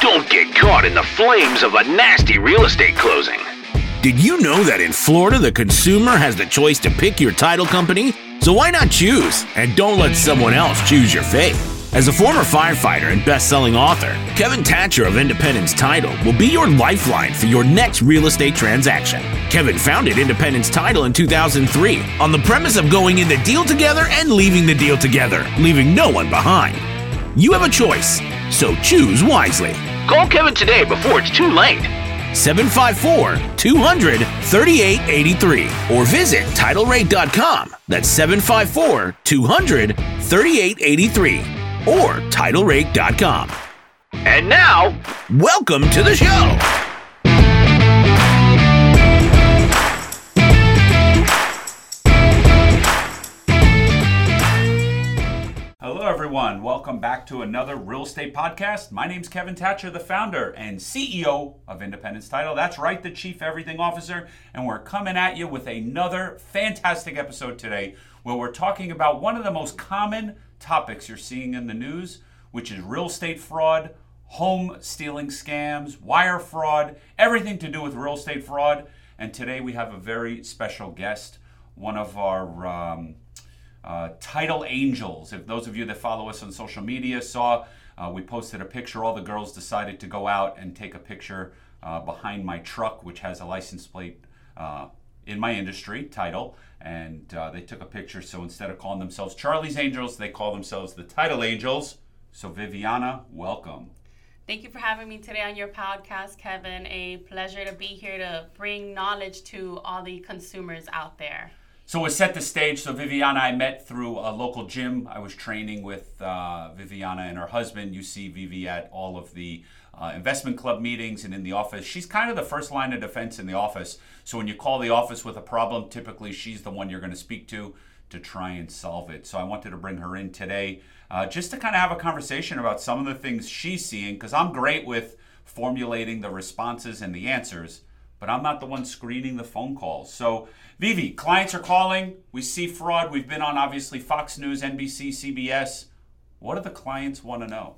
Don't get caught in the flames of a nasty real estate closing. Did you know that in Florida, the consumer has the choice to pick your title company? So why not choose? And don't let someone else choose your fate. As a former firefighter and best-selling author, Kevin Tacher of Independence Title will be your lifeline for your next real estate transaction. Kevin founded Independence Title in 2003 on the premise of going in the deal together and leaving the deal together, leaving no one behind. You have a choice, so choose wisely. Call Kevin today before it's too late. 754 200 3883 or visit TitleRate.com. That's 754 200 3883 or TitleRate.com. And now, Welcome to the show. Everyone. Welcome back to another real estate podcast. My name's Kevin Tacher, the founder and CEO of Independence Title. That's right, the Chief Everything Officer. And we're coming at you with another fantastic episode today where we're talking about one of the most common topics you're seeing in the news, which is real estate fraud, home stealing scams, wire fraud, everything to do with real estate fraud. And today we have a very special guest, one of our. Um, uh, Title Angels. If those of you that follow us on social media saw, uh, we posted a picture. All the girls decided to go out and take a picture uh, behind my truck, which has a license plate uh, in my industry, Title. And uh, they took a picture. So instead of calling themselves Charlie's Angels, they call themselves the Title Angels. So, Viviana, welcome. Thank you for having me today on your podcast, Kevin. A pleasure to be here to bring knowledge to all the consumers out there. So we'll set the stage. So Viviana, and I met through a local gym. I was training with uh, Viviana and her husband. You see Vivi at all of the uh, investment club meetings and in the office. She's kind of the first line of defense in the office. So when you call the office with a problem, typically she's the one you're going to speak to to try and solve it. So I wanted to bring her in today uh, just to kind of have a conversation about some of the things she's seeing because I'm great with formulating the responses and the answers but I'm not the one screening the phone calls. So, Vivi, clients are calling. We see fraud. We've been on obviously Fox News, NBC, CBS. What do the clients want to know?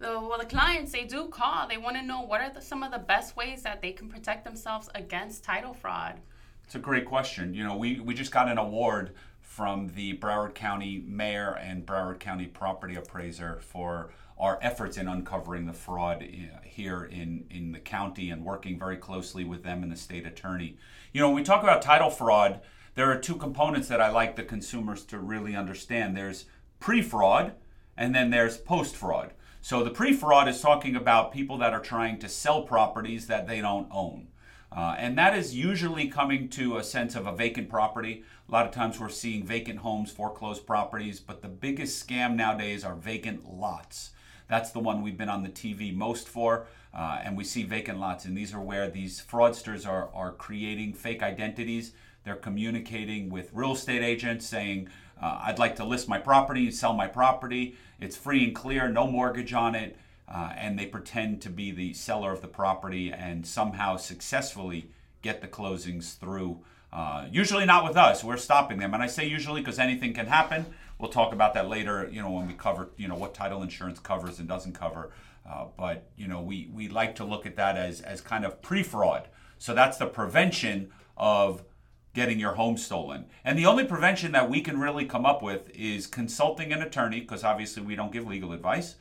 Well, the clients they do call. They want to know what are the, some of the best ways that they can protect themselves against title fraud. It's a great question. You know, we, we just got an award from the Broward County Mayor and Broward County Property Appraiser for our efforts in uncovering the fraud uh, here in, in the county and working very closely with them and the state attorney. You know, when we talk about title fraud, there are two components that I like the consumers to really understand. There's pre-fraud and then there's post-fraud. So the pre-fraud is talking about people that are trying to sell properties that they don't own. Uh, and that is usually coming to a sense of a vacant property. A lot of times we're seeing vacant homes, foreclosed properties, but the biggest scam nowadays are vacant lots. That's the one we've been on the TV most for. Uh, and we see vacant lots. And these are where these fraudsters are, are creating fake identities. They're communicating with real estate agents saying, uh, I'd like to list my property, sell my property. It's free and clear, no mortgage on it. Uh, and they pretend to be the seller of the property and somehow successfully get the closings through. Uh, usually not with us. We're stopping them. And I say usually because anything can happen. We'll talk about that later, you know, when we cover, you know, what title insurance covers and doesn't cover. Uh, but, you know, we, we like to look at that as, as kind of pre-fraud. So that's the prevention of getting your home stolen. And the only prevention that we can really come up with is consulting an attorney, because obviously we don't give legal advice.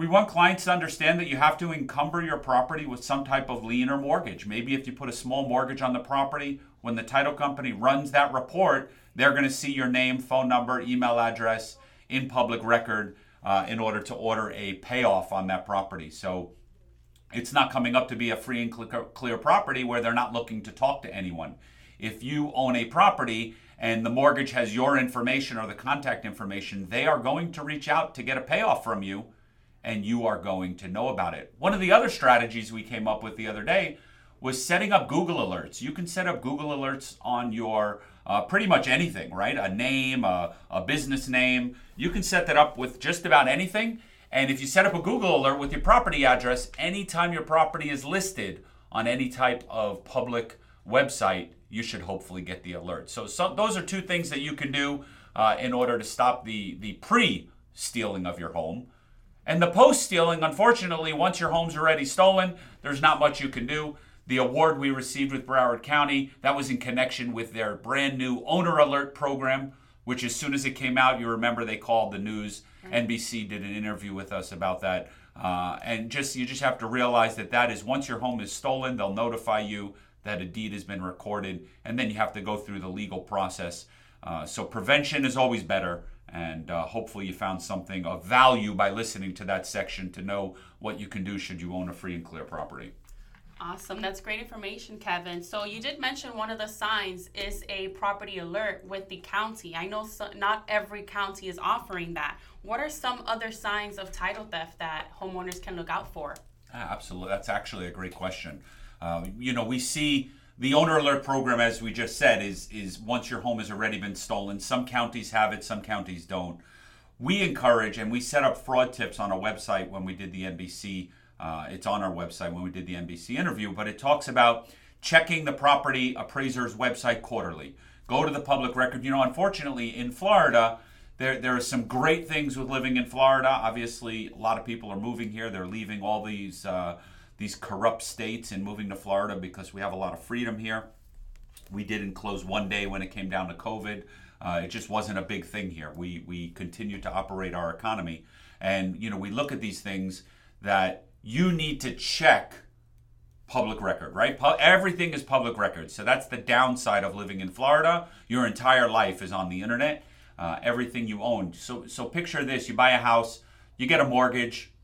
We want clients to understand that you have to encumber your property with some type of lien or mortgage. Maybe if you put a small mortgage on the property, when the title company runs that report, they're going to see your name, phone number, email address in public record uh, in order to order a payoff on that property. So it's not coming up to be a free and clear property where they're not looking to talk to anyone. If you own a property and the mortgage has your information or the contact information, they are going to reach out to get a payoff from you and you are going to know about it. One of the other strategies we came up with the other day was setting up Google Alerts. You can set up Google Alerts on your uh, pretty much anything, right? A name, a, a business name. You can set that up with just about anything. And if you set up a Google alert with your property address, anytime your property is listed on any type of public website, you should hopefully get the alert. So, so those are two things that you can do uh, in order to stop the, the pre stealing of your home. And the post stealing, unfortunately, once your home's already stolen, there's not much you can do. The award we received with Broward County, that was in connection with their brand new owner alert program, which as soon as it came out, you remember they called the news. NBC did an interview with us about that. Uh, and just you just have to realize that that is once your home is stolen, they'll notify you that a deed has been recorded, and then you have to go through the legal process. Uh, so prevention is always better, and uh, hopefully you found something of value by listening to that section to know what you can do should you own a free and clear property. Awesome. That's great information, Kevin. So you did mention one of the signs is a property alert with the county. I know so, not every county is offering that. What are some other signs of title theft that homeowners can look out for? Absolutely. That's actually a great question. Uh, you know, we see the owner alert program, as we just said, is is once your home has already been stolen. Some counties have it, some counties don't. We encourage and we set up fraud tips on our website when we did the NBC uh, it's on our website when we did the NBC interview, but it talks about checking the property appraiser's website quarterly. Go to the public record. You know, unfortunately, in Florida, there, there are some great things with living in Florida. Obviously, a lot of people are moving here. They're leaving all these uh, these corrupt states and moving to Florida because we have a lot of freedom here. We didn't close one day when it came down to COVID. Uh, it just wasn't a big thing here. We we continue to operate our economy, and you know we look at these things that you need to check public record, right? everything is public record. So that's the downside of living in Florida. Your entire life is on the internet. Uh, everything you own. So so picture this: you buy a house, you get a mortgage,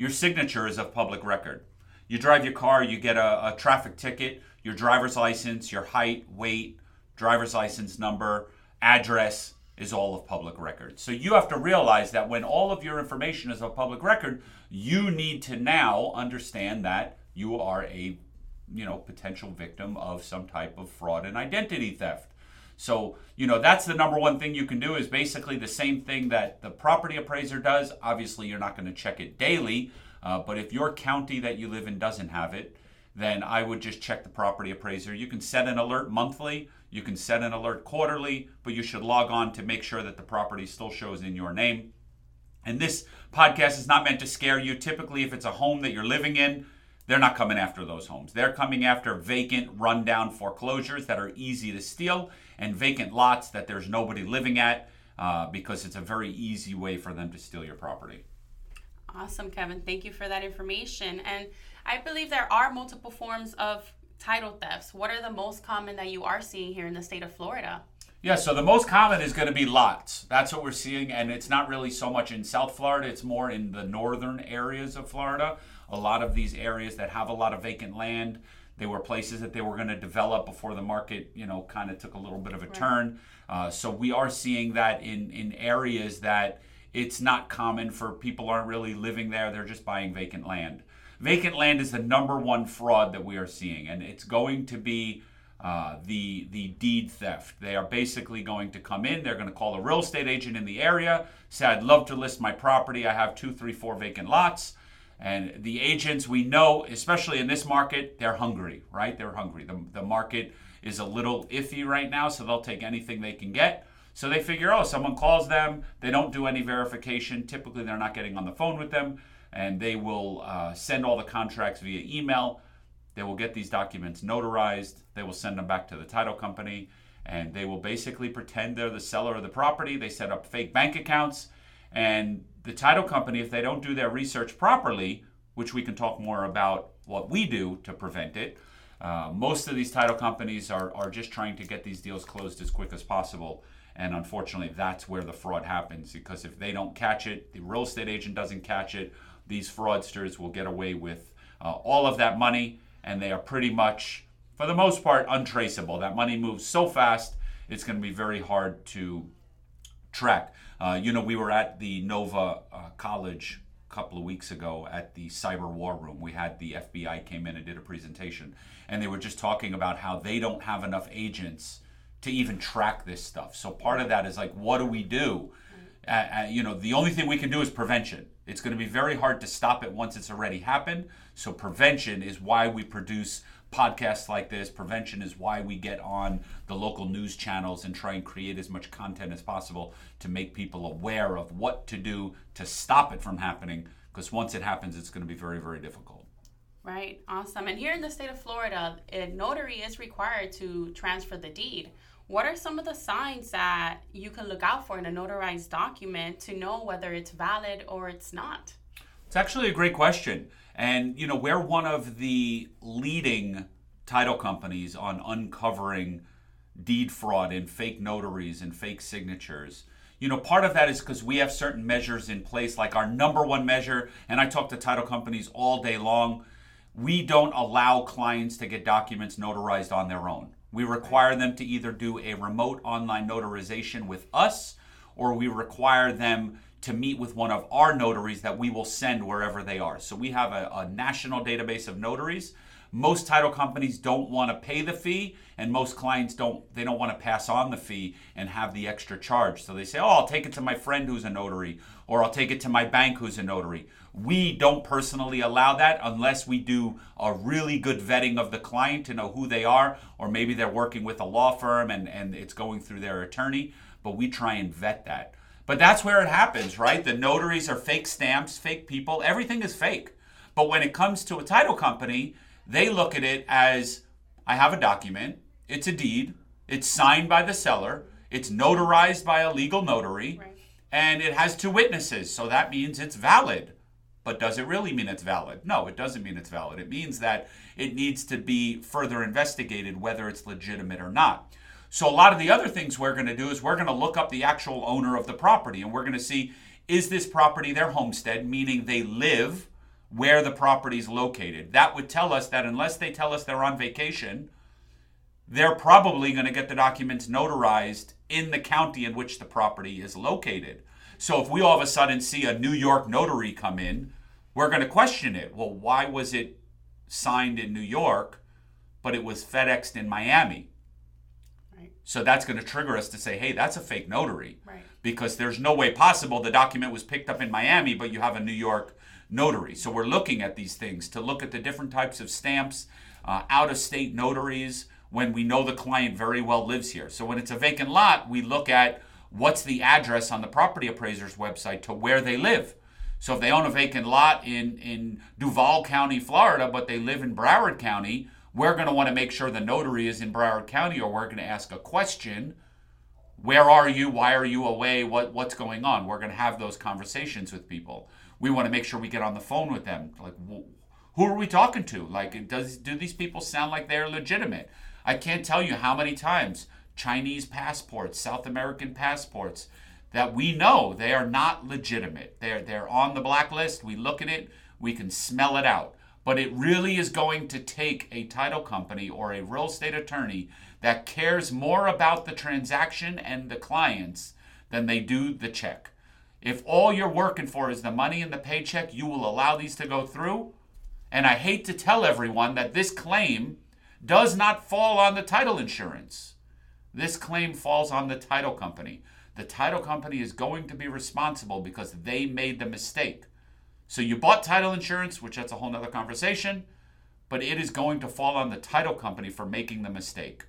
your signature is of public record. You drive your car, you get a, a traffic ticket, your driver's license, your height, weight, driver's license number, address is all of public record. So you have to realize that when all of your information is of public record, you need to now understand that you are a you know potential victim of some type of fraud and identity theft. So, you know, that's the number one thing you can do is basically the same thing that the property appraiser does. Obviously, you're not going to check it daily, uh, but if your county that you live in doesn't have it, then I would just check the property appraiser. You can set an alert monthly, you can set an alert quarterly, but you should log on to make sure that the property still shows in your name. And this podcast is not meant to scare you. Typically, if it's a home that you're living in, they're not coming after those homes. They're coming after vacant, rundown foreclosures that are easy to steal and vacant lots that there's nobody living at uh, because it's a very easy way for them to steal your property. Awesome, Kevin. Thank you for that information. And I believe there are multiple forms of title thefts. What are the most common that you are seeing here in the state of Florida? Yeah, so the most common is going to be lots. That's what we're seeing, and it's not really so much in South Florida, it's more in the northern areas of Florida. A lot of these areas that have a lot of vacant land, they were places that they were going to develop before the market, you know, kind of took a little bit of a right. turn. Uh, so we are seeing that in, in areas that it's not common for people aren't really living there, they're just buying vacant land. Vacant land is the number one fraud that we are seeing, and it's going to be uh, the the deed theft. They are basically going to come in. They're going to call a real estate agent in the area. Say, "I'd love to list my property. I have two, three, four vacant lots." And the agents we know, especially in this market, they're hungry, right? They're hungry. The, the market is a little iffy right now, so they'll take anything they can get. So they figure, oh, someone calls them, they don't do any verification. Typically, they're not getting on the phone with them, and they will uh, send all the contracts via email. They will get these documents notarized. They will send them back to the title company, and they will basically pretend they're the seller of the property. They set up fake bank accounts, and the title company, if they don't do their research properly, which we can talk more about what we do to prevent it, uh, most of these title companies are, are just trying to get these deals closed as quick as possible. And unfortunately, that's where the fraud happens because if they don't catch it, the real estate agent doesn't catch it, these fraudsters will get away with uh, all of that money and they are pretty much, for the most part, untraceable. That money moves so fast, it's going to be very hard to track. Uh, you know, we were at the Nova uh, College a couple of weeks ago at the cyber war room. We had the FBI came in and did a presentation, and they were just talking about how they don't have enough agents to even track this stuff. So part of that is like, what do we do? Uh, uh, you know, the only thing we can do is prevention. It's going to be very hard to stop it once it's already happened. So prevention is why we produce podcasts like this. Prevention is why we get on the local news channels and try and create as much content as possible to make people aware of what to do to stop it from happening. Because once it happens, it's going to be very, very difficult. Right, awesome. And here in the state of Florida, a notary is required to transfer the deed. What are some of the signs that you can look out for in a notarized document to know whether it's valid or it's not? It's actually a great question. And, you know, we're one of the leading title companies on uncovering deed fraud and fake notaries and fake signatures. You know, part of that is because we have certain measures in place, like our number one measure, and I talk to title companies all day long. We don't allow clients to get documents notarized on their own. We require them to either do a remote online notarization with us or we require them to meet with one of our notaries that we will send wherever they are. So we have a, a national database of notaries. Most title companies don't want to pay the fee, and most clients don't. They don't want to pass on the fee and have the extra charge. So they say, "Oh, I'll take it to my friend who's a notary, or I'll take it to my bank who's a notary." We don't personally allow that unless we do a really good vetting of the client to know who they are, or maybe they're working with a law firm and, and it's going through their attorney. But we try and vet that. But that's where it happens, right? The notaries are fake stamps, fake people. Everything is fake. But when it comes to a title company, they look at it as I have a document, it's a deed, it's signed by the seller, it's notarized by a legal notary, right. and it has two witnesses. So that means it's valid. But does it really mean it's valid? No, it doesn't mean it's valid. It means that it needs to be further investigated whether it's legitimate or not. So a lot of the other things we're going to do is we're going to look up the actual owner of the property and we're going to see is this property their homestead, meaning they live where the property is located. That would tell us that unless they tell us they're on vacation, they're probably going to get the documents notarized in the county in which the property is located. So if we all of a sudden see a New York notary come in, we're going to question it. Well, why was it signed in New York, but it was FedExed in Miami? So that's going to trigger us to say, hey, that's a fake notary. Right. Because there's no way possible the document was picked up in Miami, but you have a New York notary. So we're looking at these things to look at the different types of stamps, uh, out of state notaries, when we know the client very well lives here. So when it's a vacant lot, we look at what's the address on the property appraiser's website to where they live. So if they own a vacant lot in, in Duval County, Florida, but they live in Broward County, we're going to want to make sure the notary is in Broward County, or we're going to ask a question. Where are you? Why are you away? What what's going on? We're going to have those conversations with people. We want to make sure we get on the phone with them. Like, who are we talking to? Like, does do these people sound like they're legitimate? I can't tell you how many times Chinese passports, South American passports, that we know they are not legitimate. They're they're on the blacklist. We look at it, we can smell it out. But it really is going to take a title company or a real estate attorney that cares more about the transaction and the clients than they do the check. If all you're working for is the money and the paycheck, you will allow these to go through. And I hate to tell everyone that this claim does not fall on the title insurance. This claim falls on the title company. The title company is going to be responsible because they made the mistake. So you bought title insurance, which that's a whole nother conversation, but it is going to fall on the title company for making the mistake.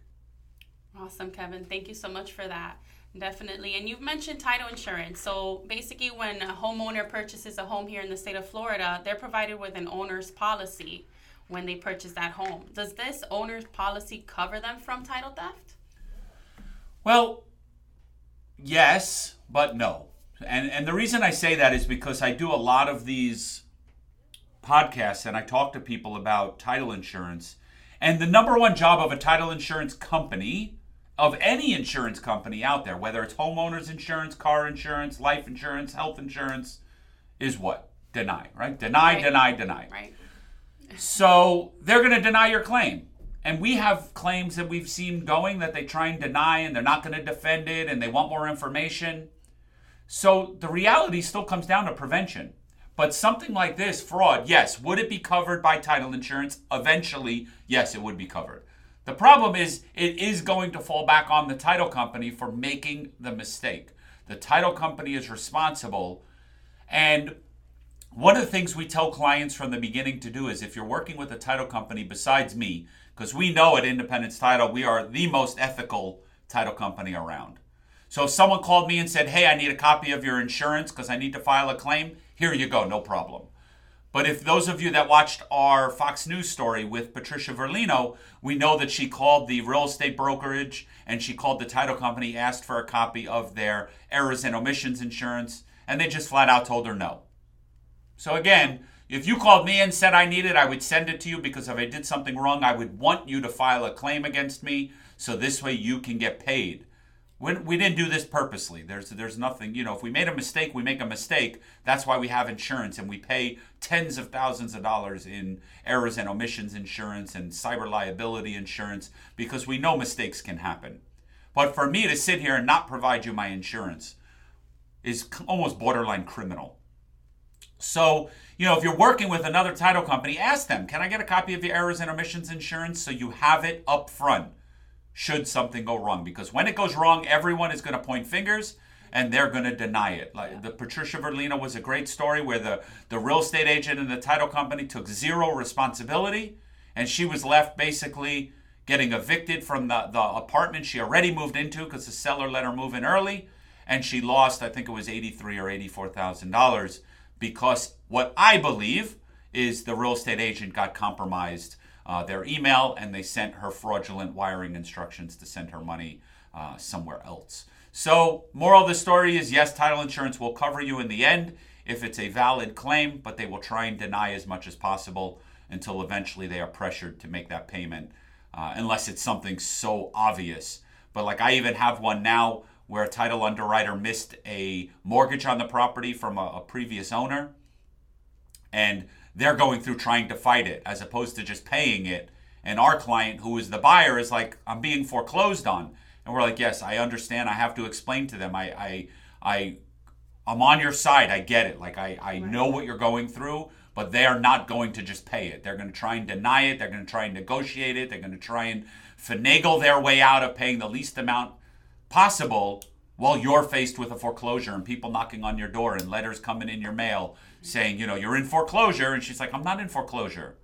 Awesome, Kevin. Thank you so much for that. Definitely. And you've mentioned title insurance. So basically, when a homeowner purchases a home here in the state of Florida, they're provided with an owner's policy when they purchase that home. Does this owner's policy cover them from title theft? Well, yes, but no. And and the reason I say that is because I do a lot of these podcasts and I talk to people about title insurance. And the number one job of a title insurance company, of any insurance company out there, whether it's homeowners insurance, car insurance, life insurance, health insurance, is what? Deny, right? Deny, right. deny, deny. Right. So they're going to deny your claim. And we have claims that we've seen going that they try and deny and they're not going to defend it and they want more information. So the reality still comes down to prevention. But something like this, fraud, yes, would it be covered by title insurance? Eventually, yes, it would be covered. The problem is, it is going to fall back on the title company for making the mistake. The title company is responsible. And one of the things we tell clients from the beginning to do is if you're working with a title company besides me, because we know at Independence Title we are the most ethical title company around. So if someone called me and said, Hey, I need a copy of your insurance because I need to file a claim, here you go, no problem. But if those of you that watched our Fox News story with Patricia Verlino, we know that she called the real estate brokerage and she called the title company, asked for a copy of their errors and omissions insurance, and they just flat out told her no. So again, if you called me and said I need it, I would send it to you because if I did something wrong, I would want you to file a claim against me so this way you can get paid. We, didn't do this purposely. There's there's nothing, you know, if we made a mistake, we make a mistake. That's why we have insurance and we pay tens of thousands of dollars in errors and omissions insurance and cyber liability insurance because we know mistakes can happen. But for me to sit here and not provide you my insurance is almost borderline criminal. So, you know, if you're working with another title company, ask them, can I get a copy of your errors and omissions insurance so you have it up front should something go wrong? Because when it goes wrong, everyone is going to point fingers and they're going to deny it. Like the Patricia Verlina was a great story where the, the real estate agent and the title company took zero responsibility and she was left basically getting evicted from the, the apartment she already moved into because the seller let her move in early and she lost, I think it was eighty-three or eighty-four thousand dollars because what I believe is the real estate agent got compromised uh, their email and they sent her fraudulent wiring instructions to send her money uh, somewhere else. So, moral of the story is yes, title insurance will cover you in the end if it's a valid claim, but they will try and deny as much as possible until eventually they are pressured to make that payment, uh, unless it's something so obvious. But like I even have one now where a title underwriter missed a mortgage on the property from a, a previous owner, and they're going through trying to fight it as opposed to just paying it. And our client, who is the buyer, is like, I'm being foreclosed on. And we're like, yes, I understand. I have to explain to them. I, I, I, I'm on your side. I get it. Like I, I know what you're going through, but they are not going to just pay it. They're going to try and deny it. They're going to try and negotiate it. They're going to try and finagle their way out of paying the least amount possible while you're faced with a foreclosure and people knocking on your door and letters coming in your mail saying, you know, you're in foreclosure. And she's like, I'm not in foreclosure.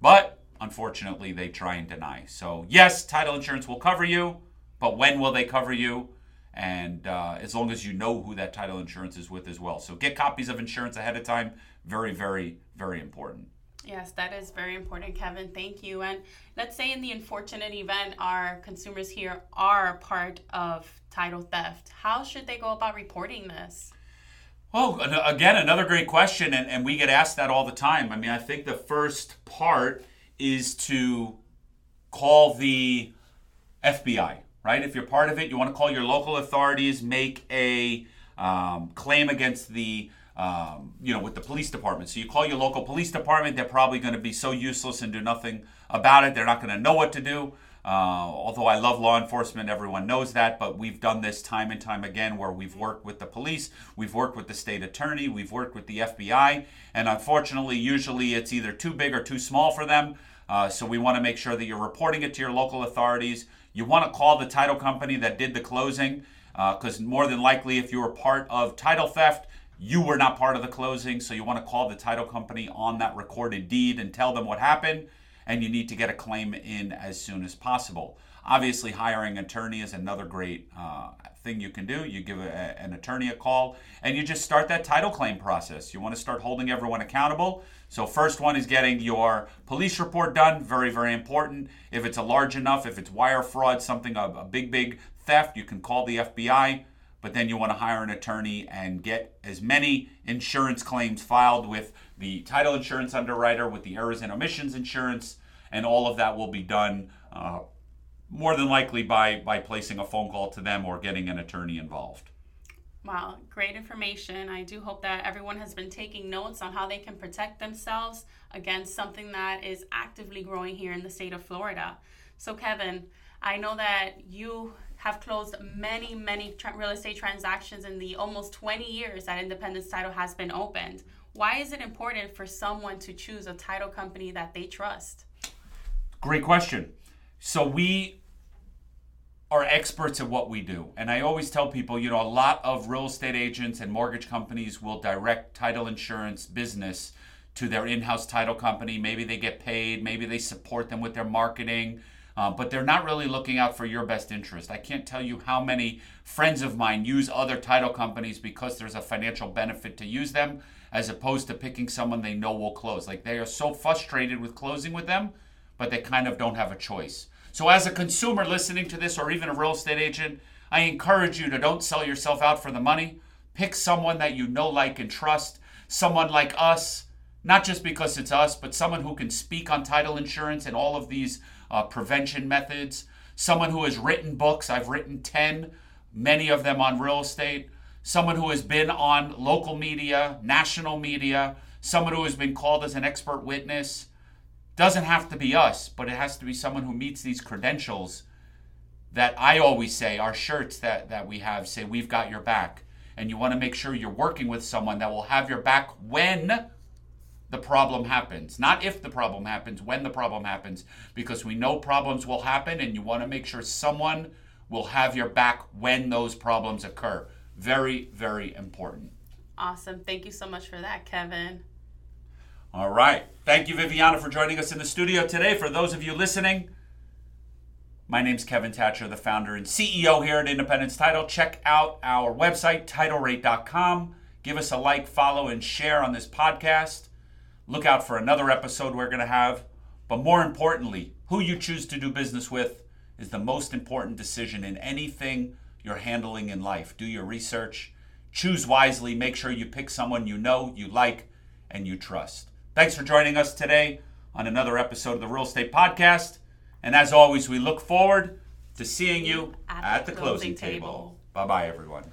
But unfortunately, they try and deny. So, yes, title insurance will cover you, but when will they cover you? And uh, as long as you know who that title insurance is with as well. So, get copies of insurance ahead of time. Very, very, very important. Yes, that is very important, Kevin. Thank you. And let's say in the unfortunate event our consumers here are part of title theft, how should they go about reporting this? Well, again, another great question, and, and we get asked that all the time. I mean, I think the first part is to call the FBI, right? If you're part of it, you want to call your local authorities, make a um, claim against the um, you know, with the police department. So you call your local police department, they're probably going to be so useless and do nothing about it. They're not going to know what to do. Uh, although I love law enforcement, everyone knows that, but we've done this time and time again where we've worked with the police, we've worked with the state attorney, we've worked with the FBI, and unfortunately, usually it's either too big or too small for them. Uh, so we want to make sure that you're reporting it to your local authorities. You want to call the title company that did the closing, because uh, more than likely, if you were part of title theft, you were not part of the closing, so you want to call the title company on that recorded deed and tell them what happened, and you need to get a claim in as soon as possible. Obviously, hiring an attorney is another great uh, thing you can do. You give a, an attorney a call and you just start that title claim process. You want to start holding everyone accountable. So, first one is getting your police report done, very, very important. If it's a large enough, if it's wire fraud, something, a, a big, big theft, you can call the FBI but then you want to hire an attorney and get as many insurance claims filed with the title insurance underwriter, with the errors and omissions insurance, and all of that will be done uh, more than likely by, by placing a phone call to them or getting an attorney involved. Wow, great information. I do hope that everyone has been taking notes on how they can protect themselves against something that is actively growing here in the state of Florida. So, Kevin, I know that you have closed many, many tra- real estate transactions in the almost 20 years that Independence Title has been opened. Why is it important for someone to choose a title company that they trust? Great question. So we are experts at what we do. And I always tell people, you know, a lot of real estate agents and mortgage companies will direct title insurance business to their in house title company. Maybe they get paid, maybe they support them with their marketing. Uh, but they're not really looking out for your best interest. I can't tell you how many friends of mine use other title companies because there's a financial benefit to use them, as opposed to picking someone they know will close. Like they are so frustrated with closing with them, but they kind of don't have a choice. So, as a consumer listening to this, or even a real estate agent, I encourage you to don't sell yourself out for the money. Pick someone that you know, like, and trust. Someone like us, not just because it's us, but someone who can speak on title insurance and all of these uh, prevention methods. Someone who has written books. I've written 10, many of them on real estate. Someone who has been on local media, national media. Someone who has been called as an expert witness doesn't have to be us, but it has to be someone who meets these credentials that I always say our shirts that, that we have say we've got your back. And you want to make sure you're working with someone that will have your back when the problem happens. Not if the problem happens, when the problem happens, because we know problems will happen and you want to make sure someone will have your back when those problems occur. Very, very important. Awesome. Thank you so much for that, Kevin. All right. Thank you, Viviana, for joining us in the studio today. For those of you listening, my name's Kevin Tacher, the founder and CEO here at Independence Title. Check out our website, titlerate.com. Give us a like, follow, and share on this podcast. Look out for another episode we're going to have. But more importantly, who you choose to do business with is the most important decision in anything you're handling in life. Do your research, choose wisely, make sure you pick someone you know, you like, and you trust. Thanks for joining us today on another episode of the Real Estate Podcast. And as always, we look forward to seeing you at, the, closing, table. Bye bye, everyone.